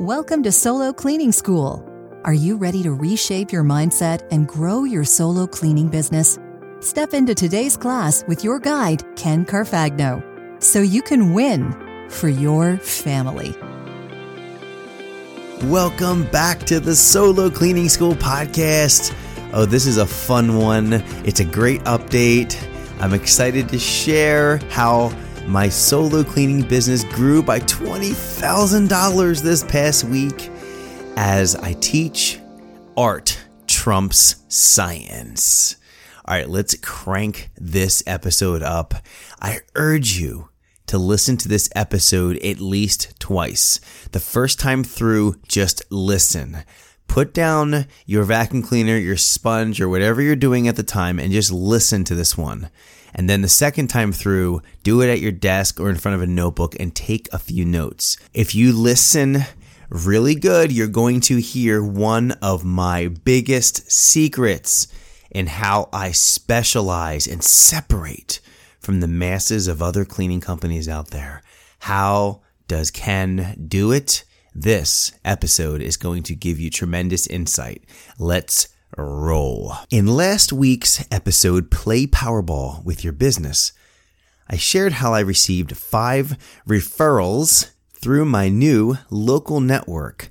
Welcome to Solo Cleaning School. Are you ready to reshape your mindset and grow your solo cleaning business? Step into today's class with your guide, Ken Carfagno, so you can win for your family. Welcome back to the Solo Cleaning School podcast. Oh, this is a fun one. It's a great update. I'm excited to share how my solo cleaning business grew by $20,000 this past week as I teach art trumps science. All right, let's crank this episode up. I urge you to listen to this episode at least twice. The first time through, just listen. Put down your vacuum cleaner, your sponge, or whatever you're doing at the time and just listen to this one. And then the second time through, do it at your desk or in front of a notebook and take a few notes. If you listen really good, you're going to hear one of my biggest secrets in how I specialize and separate from the masses of other cleaning companies out there. How does Ken do it? This episode is going to give you tremendous insight. Let's roll. In last week's episode, Play Powerball with Your Business, I shared how I received five referrals through my new local network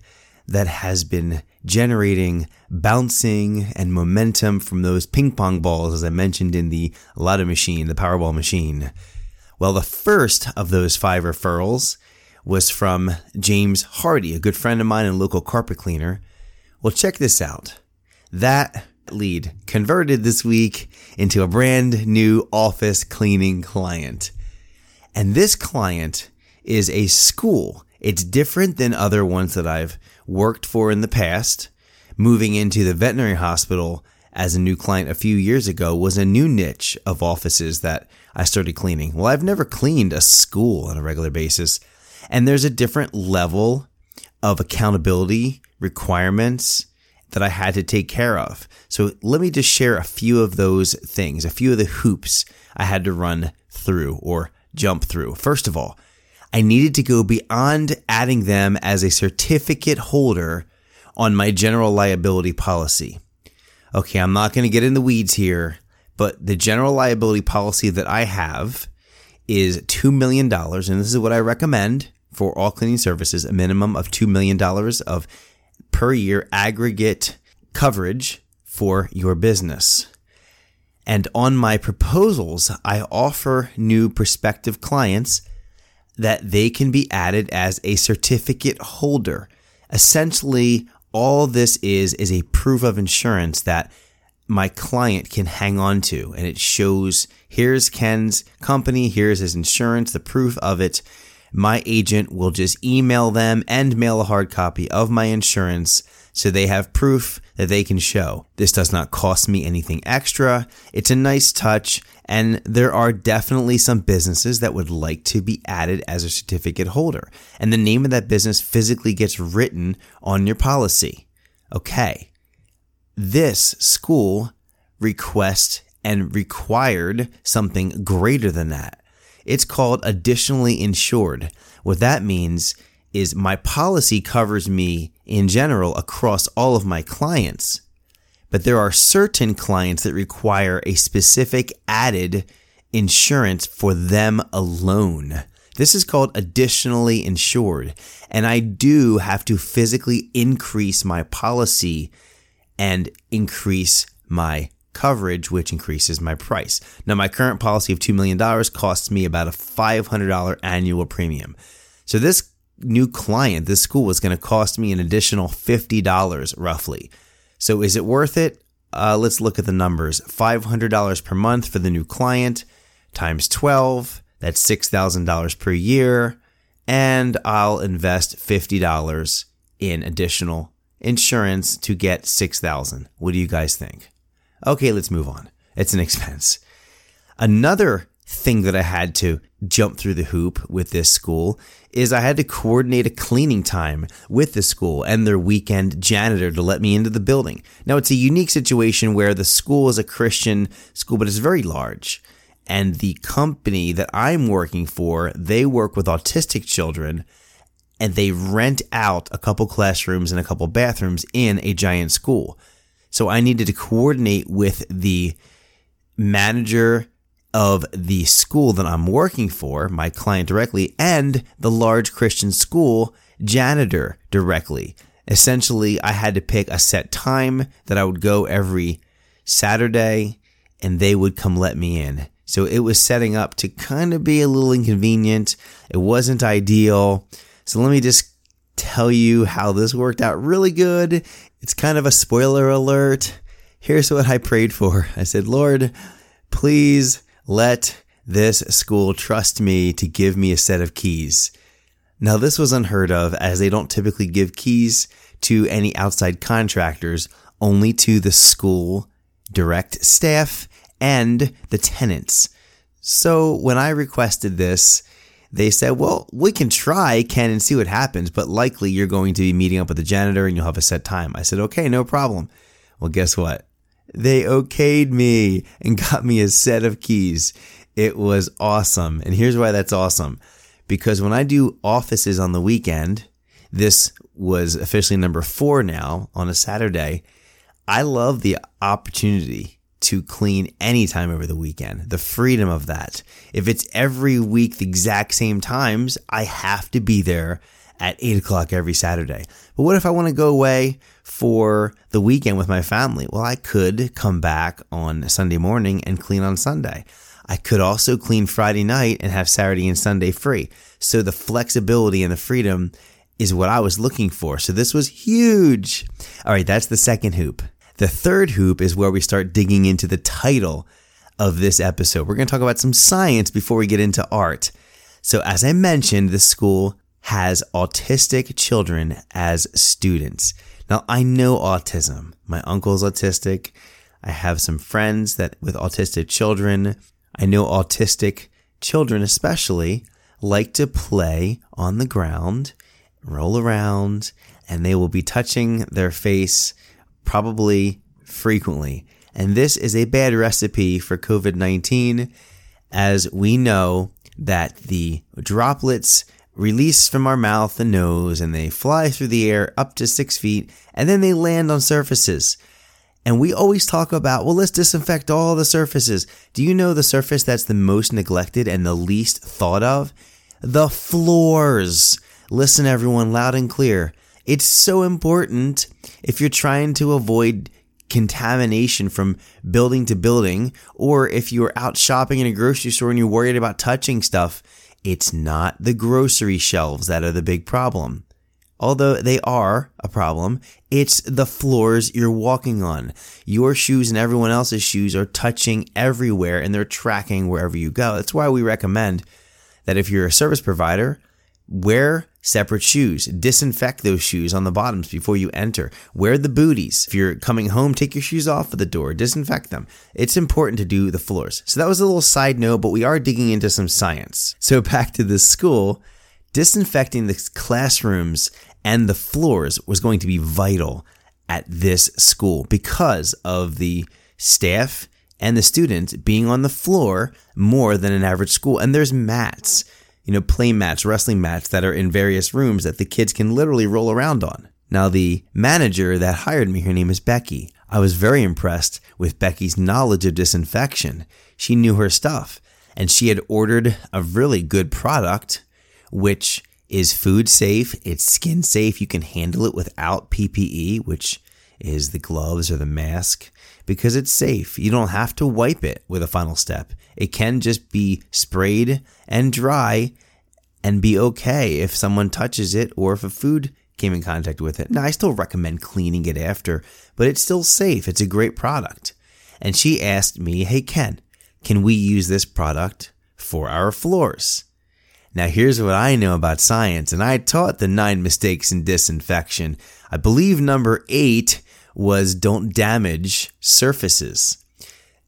that has been generating bouncing and momentum from those ping pong balls, as I mentioned in the lotto machine, the Powerball machine. Well, the first of those five referrals was from James Hardy, a good friend of mine and local carpet cleaner. Well, check this out. That lead converted this week into a brand new office cleaning client. And this client is a school. It's different than other ones that I've worked for in the past. Moving into the veterinary hospital as a new client a few years ago was a new niche of offices that I started cleaning. Well, I've never cleaned a school on a regular basis. And there's a different level of accountability requirements that I had to take care of. So let me just share a few of those things, a few of the hoops I had to run through or jump through. First of all, I needed to go beyond adding them as a certificate holder on my general liability policy. Okay, I'm not going to get in the weeds here, but the general liability policy that I have is $2 million. And this is what I recommend for all cleaning services, a minimum of $2 million of per year aggregate coverage for your business. And on my proposals, I offer new prospective clients that they can be added as a certificate holder. Essentially, all this is is a proof of insurance that my client can hang on to. And it shows here's Ken's company, here's his insurance, the proof of it my agent will just email them and mail a hard copy of my insurance so they have proof that they can show. This does not cost me anything extra. It's a nice touch, and there are definitely some businesses that would like to be added as a certificate holder. And the name of that business physically gets written on your policy. Okay. This school request and required something greater than that. It's called additionally insured. What that means is my policy covers me in general across all of my clients. But there are certain clients that require a specific added insurance for them alone. This is called additionally insured. And I do have to physically increase my policy and increase my coverage, which increases my price. Now, my current policy of $2 million costs me about a $500 annual premium. So this new client, this school was going to cost me an additional $50 roughly. So is it worth it? Uh, let's look at the numbers. $500 per month for the new client times 12. That's $6,000 per year. And I'll invest $50 in additional insurance to get 6000 What do you guys think? Okay, let's move on. It's an expense. Another thing that I had to jump through the hoop with this school is I had to coordinate a cleaning time with the school and their weekend janitor to let me into the building. Now, it's a unique situation where the school is a Christian school, but it's very large. And the company that I'm working for, they work with autistic children and they rent out a couple classrooms and a couple bathrooms in a giant school. So I needed to coordinate with the manager of the school that I'm working for, my client directly, and the large Christian school janitor directly. Essentially, I had to pick a set time that I would go every Saturday and they would come let me in. So it was setting up to kind of be a little inconvenient. It wasn't ideal. So let me just tell you how this worked out really good. It's kind of a spoiler alert. Here's what I prayed for. I said, Lord, please let this school trust me to give me a set of keys. Now, this was unheard of as they don't typically give keys to any outside contractors, only to the school direct staff and the tenants. So when I requested this, they said, well, we can try, Ken, and see what happens, but likely you're going to be meeting up with the janitor and you'll have a set time. I said, okay, no problem. Well, guess what? They okayed me and got me a set of keys. It was awesome. And here's why that's awesome. Because when I do offices on the weekend, this was officially number four now on a Saturday. I love the opportunity to clean anytime over the weekend. The freedom of that. If it's every week, the exact same times, I have to be there at eight o'clock every Saturday. But what if I want to go away for the weekend with my family? Well, I could come back on Sunday morning and clean on Sunday. I could also clean Friday night and have Saturday and Sunday free. So the flexibility and the freedom is what I was looking for. So this was huge. All right, that's the second hoop. The third hoop is where we start digging into the title of this episode. We're going to talk about some science before we get into art. So, as I mentioned, the school has autistic children as students. Now, I know autism. My uncle's autistic. I have some friends that with autistic children. I know autistic children, especially, like to play on the ground, roll around, and they will be touching their face probably frequently. And this is a bad recipe for COVID 19, as we know that the droplets release from our mouth and nose and they fly through the air up to six feet and then they land on surfaces. And we always talk about, well, let's disinfect all the surfaces. Do you know the surface that's the most neglected and the least thought of? The floors. Listen, everyone, loud and clear. It's so important if you're trying to avoid contamination from building to building, or if you're out shopping in a grocery store and you're worried about touching stuff, it's not the grocery shelves that are the big problem. Although they are a problem, it's the floors you're walking on. Your shoes and everyone else's shoes are touching everywhere and they're tracking wherever you go. That's why we recommend that if you're a service provider, wear separate shoes. Disinfect those shoes on the bottoms before you enter. Wear the booties. If you're coming home, take your shoes off at the door, disinfect them. It's important to do the floors. So that was a little side note, but we are digging into some science. So back to the school, disinfecting the classrooms and the floors was going to be vital at this school because of the staff and the students being on the floor more than an average school. And there's mats you know, play mats, wrestling mats that are in various rooms that the kids can literally roll around on. Now, the manager that hired me, her name is Becky. I was very impressed with Becky's knowledge of disinfection. She knew her stuff, and she had ordered a really good product, which is food safe, it's skin safe, you can handle it without PPE, which is the gloves or the mask, because it's safe. You don't have to wipe it with a final step. It can just be sprayed and dry and be okay if someone touches it or if a food came in contact with it. Now, I still recommend cleaning it after, but it's still safe. It's a great product. And she asked me, Hey, Ken, can we use this product for our floors? Now, here's what I know about science, and I taught the nine mistakes in disinfection. I believe number eight was don't damage surfaces.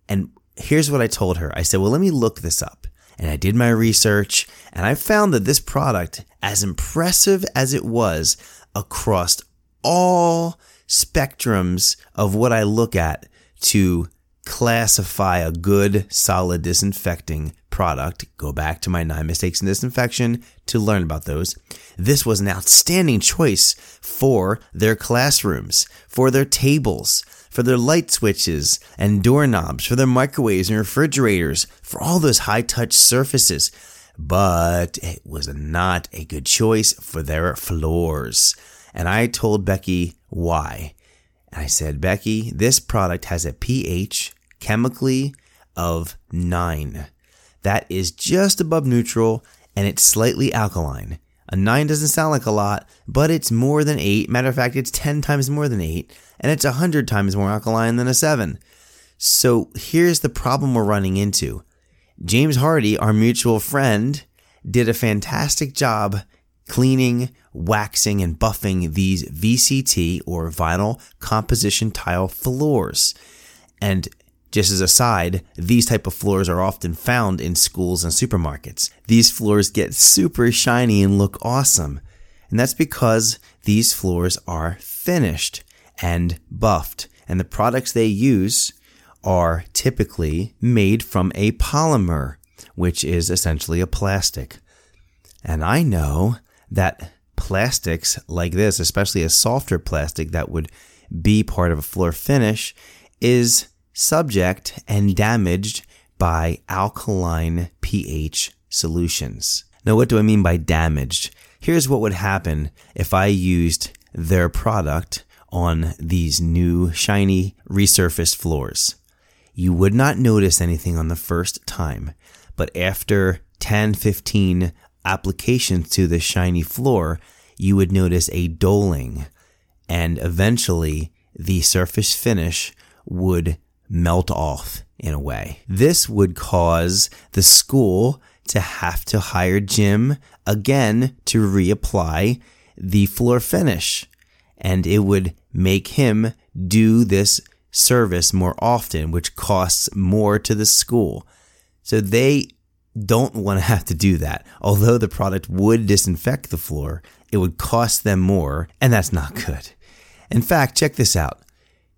And here's what I told her I said, Well, let me look this up. And I did my research and I found that this product, as impressive as it was across all spectrums of what I look at to classify a good, solid disinfecting product, go back to my nine mistakes in disinfection to learn about those. This was an outstanding choice for their classrooms, for their tables, for their light switches and doorknobs, for their microwaves and refrigerators, for all those high touch surfaces. But it was not a good choice for their floors. And I told Becky why. And I said, Becky, this product has a pH chemically of 9. That is just above neutral and it's slightly alkaline. A 9 doesn't sound like a lot, but it's more than 8. Matter of fact, it's 10 times more than 8, and it's 100 times more alkaline than a 7. So here's the problem we're running into. James Hardy, our mutual friend, did a fantastic job cleaning, waxing, and buffing these VCT or vinyl composition tile floors. And just as a side, these type of floors are often found in schools and supermarkets. These floors get super shiny and look awesome. And that's because these floors are finished and buffed. And the products they use are typically made from a polymer, which is essentially a plastic. And I know that plastics like this, especially a softer plastic that would be part of a floor finish, is subject and damaged by alkaline pH solutions. Now, what do I mean by damaged? Here's what would happen if I used their product on these new shiny resurfaced floors. You would not notice anything on the first time, but after 10, 15 applications to the shiny floor, you would notice a doling and eventually the surface finish would melt off in a way. This would cause the school to have to hire Jim again to reapply the floor finish. And it would make him do this service more often, which costs more to the school. So they don't want to have to do that. Although the product would disinfect the floor, it would cost them more, and that's not good. In fact, check this out.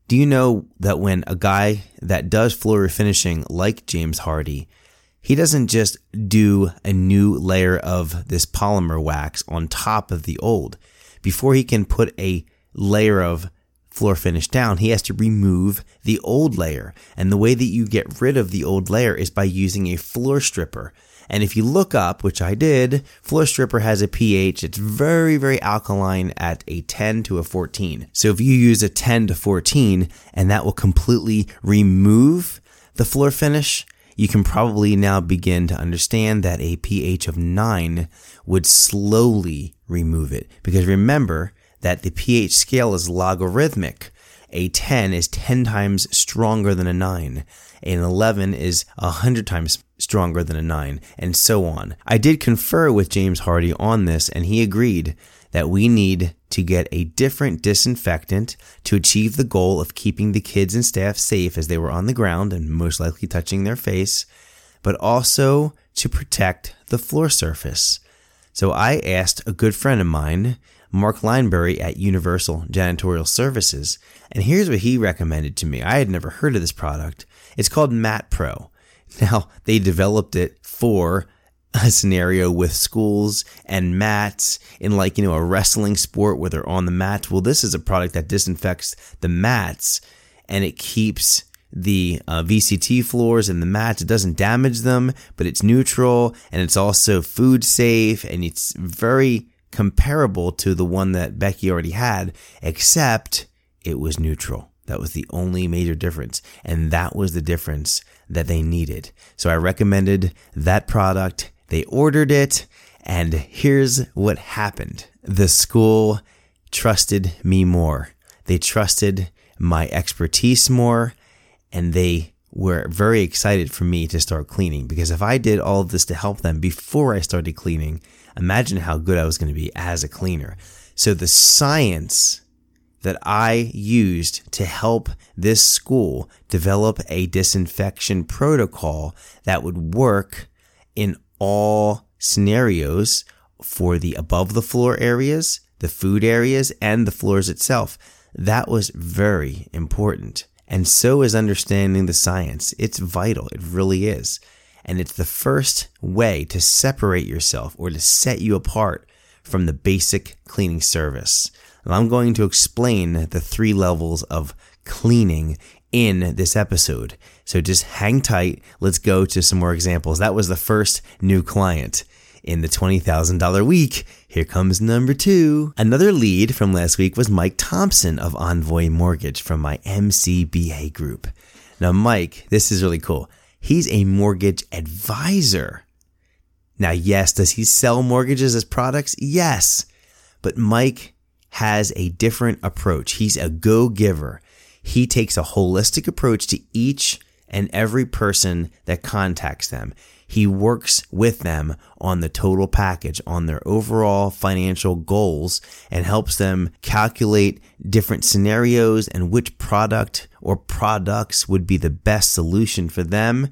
Do you know that when a guy that does floor refinishing like James Hardy, he doesn't just do a new layer of this polymer wax on top of the old. Before he can put a layer of floor finish down, he has to remove the old layer. And the way that you get rid of the old layer is by using a floor stripper. And if you look up, which I did, Floor Stripper has a pH. It's very, very alkaline at a 10 to a 14. So if you use a 10 to 14 and that will completely remove the floor finish, you can probably now begin to understand that a pH of 9 would slowly remove it. Because remember that the pH scale is logarithmic. A 10 is 10 times stronger than a 9. An 11 is 100 times stronger than a 9, and so on. I did confer with James Hardy on this, and he agreed that we need to get a different disinfectant to achieve the goal of keeping the kids and staff safe as they were on the ground and most likely touching their face, but also to protect the floor surface. So I asked a good friend of mine, Mark Lineberry at Universal Janitorial Services, and here's what he recommended to me. I had never heard of this product. It's called Mat Pro. Now, they developed it for a scenario with schools and mats in like, you know, a wrestling sport where they're on the mats. Well, this is a product that disinfects the mats and it keeps the uh, VCT floors and the mats. It doesn't damage them, but it's neutral and it's also food safe and it's very comparable to the one that Becky already had, except it was neutral. That was the only major difference. And that was the difference that they needed. So I recommended that product. They ordered it. And here's what happened. The school trusted me more. They trusted my expertise more and they were very excited for me to start cleaning because if I did all of this to help them before I started cleaning, imagine how good I was going to be as a cleaner. So the science that I used to help this school develop a disinfection protocol that would work in all scenarios for the above the floor areas, the food areas, and the floors itself. That was very important. And so is understanding the science. It's vital. It really is. And it's the first way to separate yourself or to set you apart from the basic cleaning service. And I'm going to explain the three levels of cleaning in this episode. So just hang tight. Let's go to some more examples. That was the first new client in the $20,000 week. Here comes number two. Another lead from last week was Mike Thompson of Envoy Mortgage from my MCBA group. Now, Mike, this is really cool. He's a mortgage advisor. Now, yes, does he sell mortgages as products? Yes. But Mike has a different approach. He's a go giver. He takes a holistic approach to each and every person that contacts them. He works with them on the total package, on their overall financial goals, and helps them calculate different scenarios and which product or products would be the best solution for them.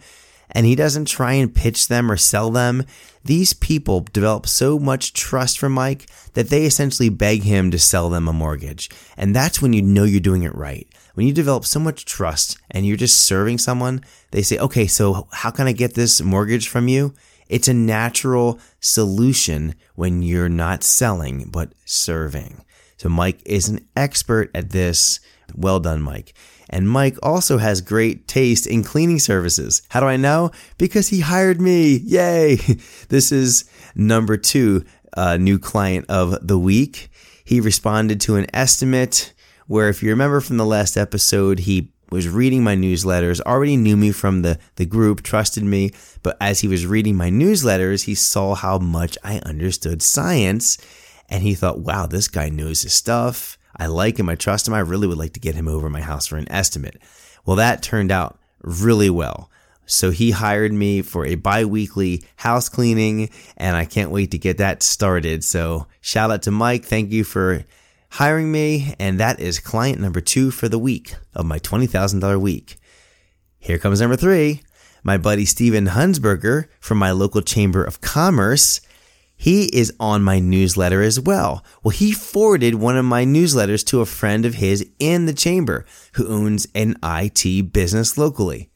And he doesn't try and pitch them or sell them. These people develop so much trust from Mike that they essentially beg him to sell them a mortgage. And that's when you know you're doing it right. When you develop so much trust and you're just serving someone, they say, okay, so how can I get this mortgage from you? It's a natural solution when you're not selling, but serving. So Mike is an expert at this. Well done, Mike. And Mike also has great taste in cleaning services. How do I know? Because he hired me. Yay. This is number two, uh, new client of the week. He responded to an estimate where, if you remember from the last episode, he was reading my newsletters, already knew me from the, the group, trusted me. But as he was reading my newsletters, he saw how much I understood science. And he thought, wow, this guy knows his stuff. I like him. I trust him. I really would like to get him over my house for an estimate. Well, that turned out really well. So he hired me for a bi-weekly house cleaning and I can't wait to get that started. So shout out to Mike. Thank you for hiring me. And that is client number two for the week of my $20,000 week. Here comes number three. My buddy Steven Hunsberger from my local chamber of commerce he is on my newsletter as well. Well, he forwarded one of my newsletters to a friend of his in the chamber who owns an IT business locally.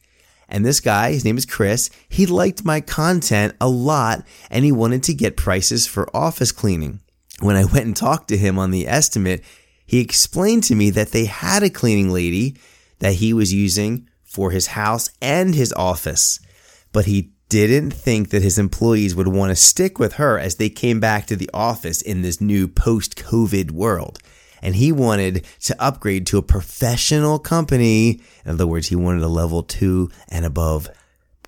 And this guy, his name is Chris, he liked my content a lot and he wanted to get prices for office cleaning. When I went and talked to him on the estimate, he explained to me that they had a cleaning lady that he was using for his house and his office, but he didn't think that his employees would want to stick with her as they came back to the office in this new post COVID world. And he wanted to upgrade to a professional company. In other words, he wanted a level two and above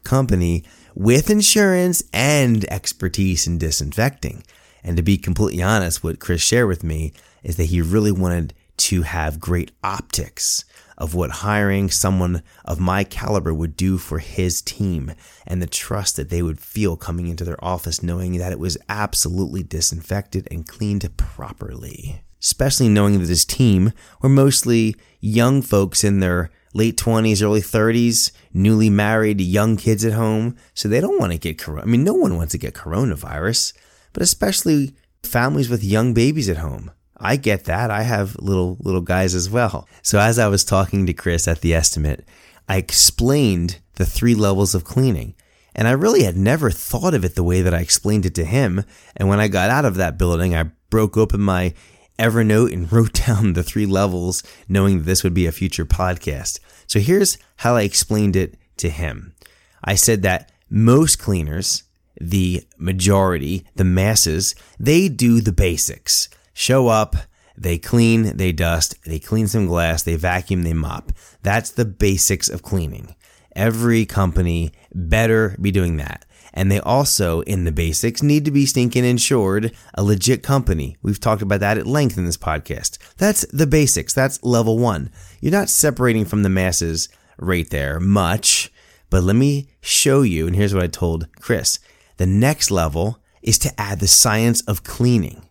company with insurance and expertise in disinfecting. And to be completely honest, what Chris shared with me is that he really wanted to have great optics of what hiring someone of my caliber would do for his team and the trust that they would feel coming into their office knowing that it was absolutely disinfected and cleaned properly. Especially knowing that his team were mostly young folks in their late 20s, early 30s, newly married, young kids at home. So they don't want to get corona. I mean, no one wants to get coronavirus, but especially families with young babies at home. I get that. I have little little guys as well. So as I was talking to Chris at the estimate, I explained the three levels of cleaning. And I really had never thought of it the way that I explained it to him. And when I got out of that building, I broke open my Evernote and wrote down the three levels, knowing that this would be a future podcast. So here's how I explained it to him. I said that most cleaners, the majority, the masses, they do the basics show up, they clean, they dust, they clean some glass, they vacuum, they mop. That's the basics of cleaning. Every company better be doing that. And they also, in the basics, need to be stinking insured, a legit company. We've talked about that at length in this podcast. That's the basics. That's level one. You're not separating from the masses right there much, but let me show you. And here's what I told Chris. The next level is to add the science of cleaning.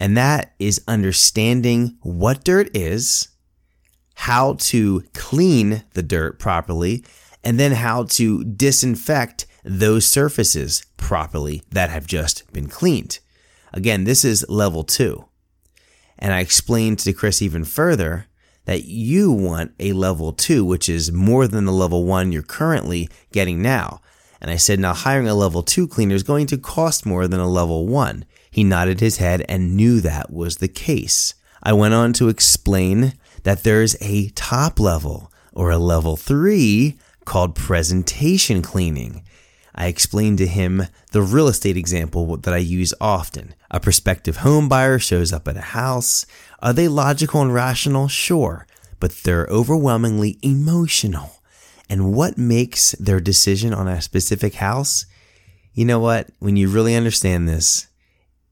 And that is understanding what dirt is, how to clean the dirt properly, and then how to disinfect those surfaces properly that have just been cleaned. Again, this is level two. And I explained to Chris even further that you want a level two, which is more than the level one you're currently getting now. And I said, now hiring a level two cleaner is going to cost more than a level one. He nodded his head and knew that was the case. I went on to explain that there's a top level or a level three called presentation cleaning. I explained to him the real estate example that I use often. A prospective home buyer shows up at a house. Are they logical and rational? Sure, but they're overwhelmingly emotional. And what makes their decision on a specific house? You know what? When you really understand this,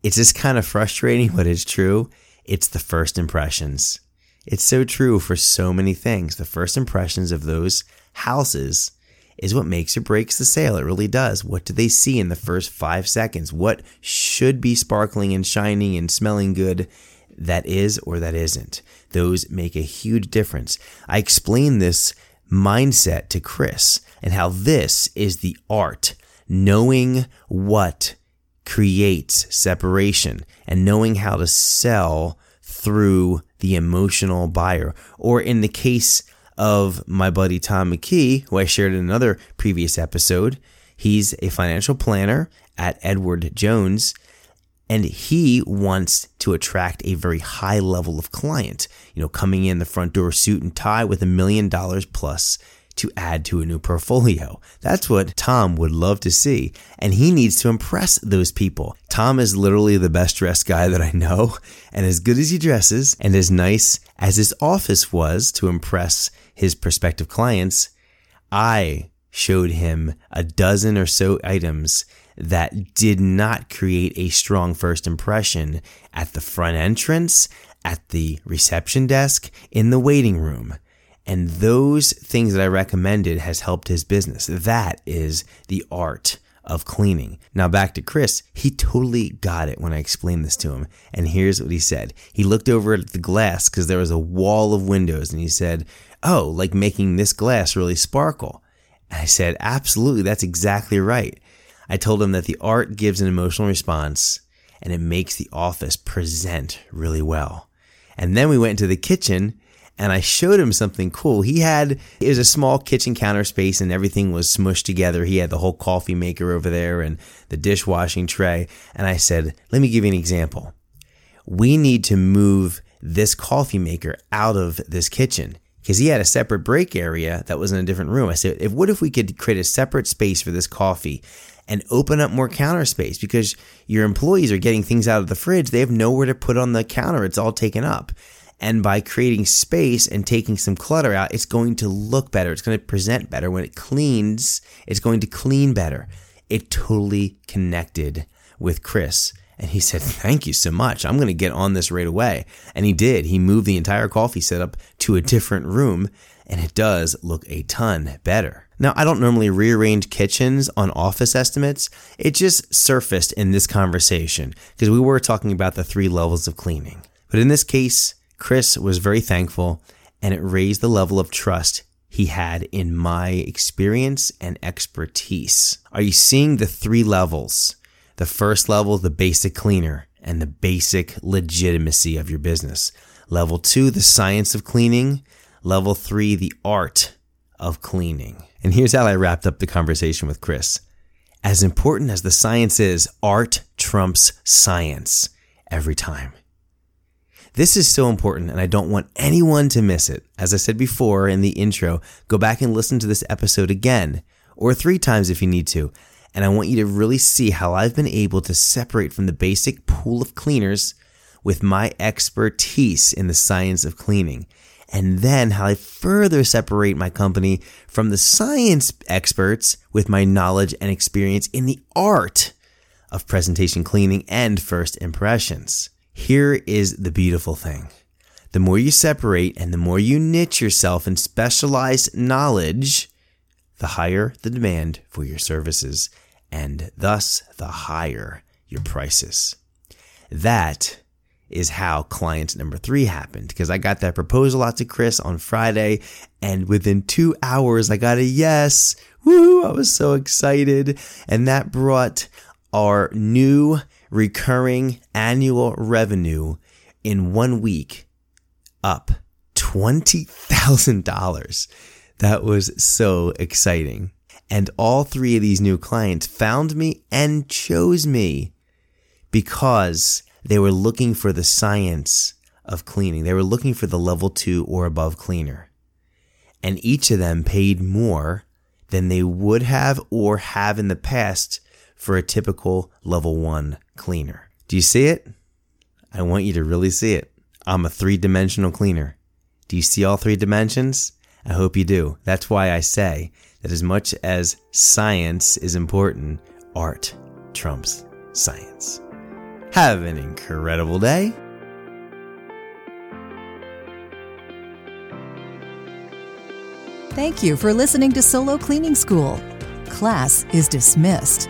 it's just kind of frustrating, but it's true. It's the first impressions. It's so true for so many things. The first impressions of those houses is what makes or breaks the sale. It really does. What do they see in the first five seconds? What should be sparkling and shining and smelling good that is or that isn't? Those make a huge difference. I explain this mindset to Chris and how this is the art, knowing what creates separation and knowing how to sell through the emotional buyer. Or in the case of my buddy Tom McKee, who I shared in another previous episode, he's a financial planner at Edward Jones. And he wants to attract a very high level of client, you know, coming in the front door suit and tie with a million dollars plus to add to a new portfolio. That's what Tom would love to see. And he needs to impress those people. Tom is literally the best dressed guy that I know. And as good as he dresses and as nice as his office was to impress his prospective clients, I showed him a dozen or so items that did not create a strong first impression at the front entrance, at the reception desk, in the waiting room. And those things that I recommended has helped his business. That is the art of cleaning. Now back to Chris. He totally got it when I explained this to him. And here's what he said. He looked over at the glass because there was a wall of windows and he said, Oh, like making this glass really sparkle. And I said, Absolutely. That's exactly right. I told him that the art gives an emotional response and it makes the office present really well. And then we went into the kitchen and I showed him something cool. He had it was a small kitchen counter space and everything was smushed together. He had the whole coffee maker over there and the dishwashing tray. And I said, "Let me give you an example. We need to move this coffee maker out of this kitchen." Because he had a separate break area that was in a different room. I said, if what if we could create a separate space for this coffee and open up more counter space because your employees are getting things out of the fridge. They have nowhere to put on the counter. It's all taken up. And by creating space and taking some clutter out, it's going to look better. It's going to present better. When it cleans, it's going to clean better. It totally connected with Chris. And he said, Thank you so much. I'm going to get on this right away. And he did. He moved the entire coffee setup to a different room, and it does look a ton better. Now, I don't normally rearrange kitchens on office estimates. It just surfaced in this conversation because we were talking about the three levels of cleaning. But in this case, Chris was very thankful and it raised the level of trust he had in my experience and expertise. Are you seeing the three levels? The first level, the basic cleaner and the basic legitimacy of your business. Level two, the science of cleaning. Level three, the art of cleaning. And here's how I wrapped up the conversation with Chris. As important as the science is, art trumps science every time. This is so important, and I don't want anyone to miss it. As I said before in the intro, go back and listen to this episode again, or three times if you need to. And I want you to really see how I've been able to separate from the basic pool of cleaners with my expertise in the science of cleaning. And then how I further separate my company from the science experts with my knowledge and experience in the art of presentation cleaning and first impressions. Here is the beautiful thing. The more you separate and the more you niche yourself in specialized knowledge, the higher the demand for your services and thus the higher your prices. That is how client number three happened because I got that proposal out to Chris on Friday and within two hours I got a yes. Woo! I was so excited. And that brought our new recurring annual revenue in one week up $20,000. That was so exciting. And all three of these new clients found me and chose me because they were looking for the science of cleaning. They were looking for the level two or above cleaner. And each of them paid more than they would have or have in the past for a typical level one cleaner. Do you see it? I want you to really see it. I'm a three dimensional cleaner. Do you see all three dimensions? I hope you do. That's why I say that as much as science is important, art trumps science. Have an incredible day. Thank you for listening to Solo Cleaning School. Class is dismissed.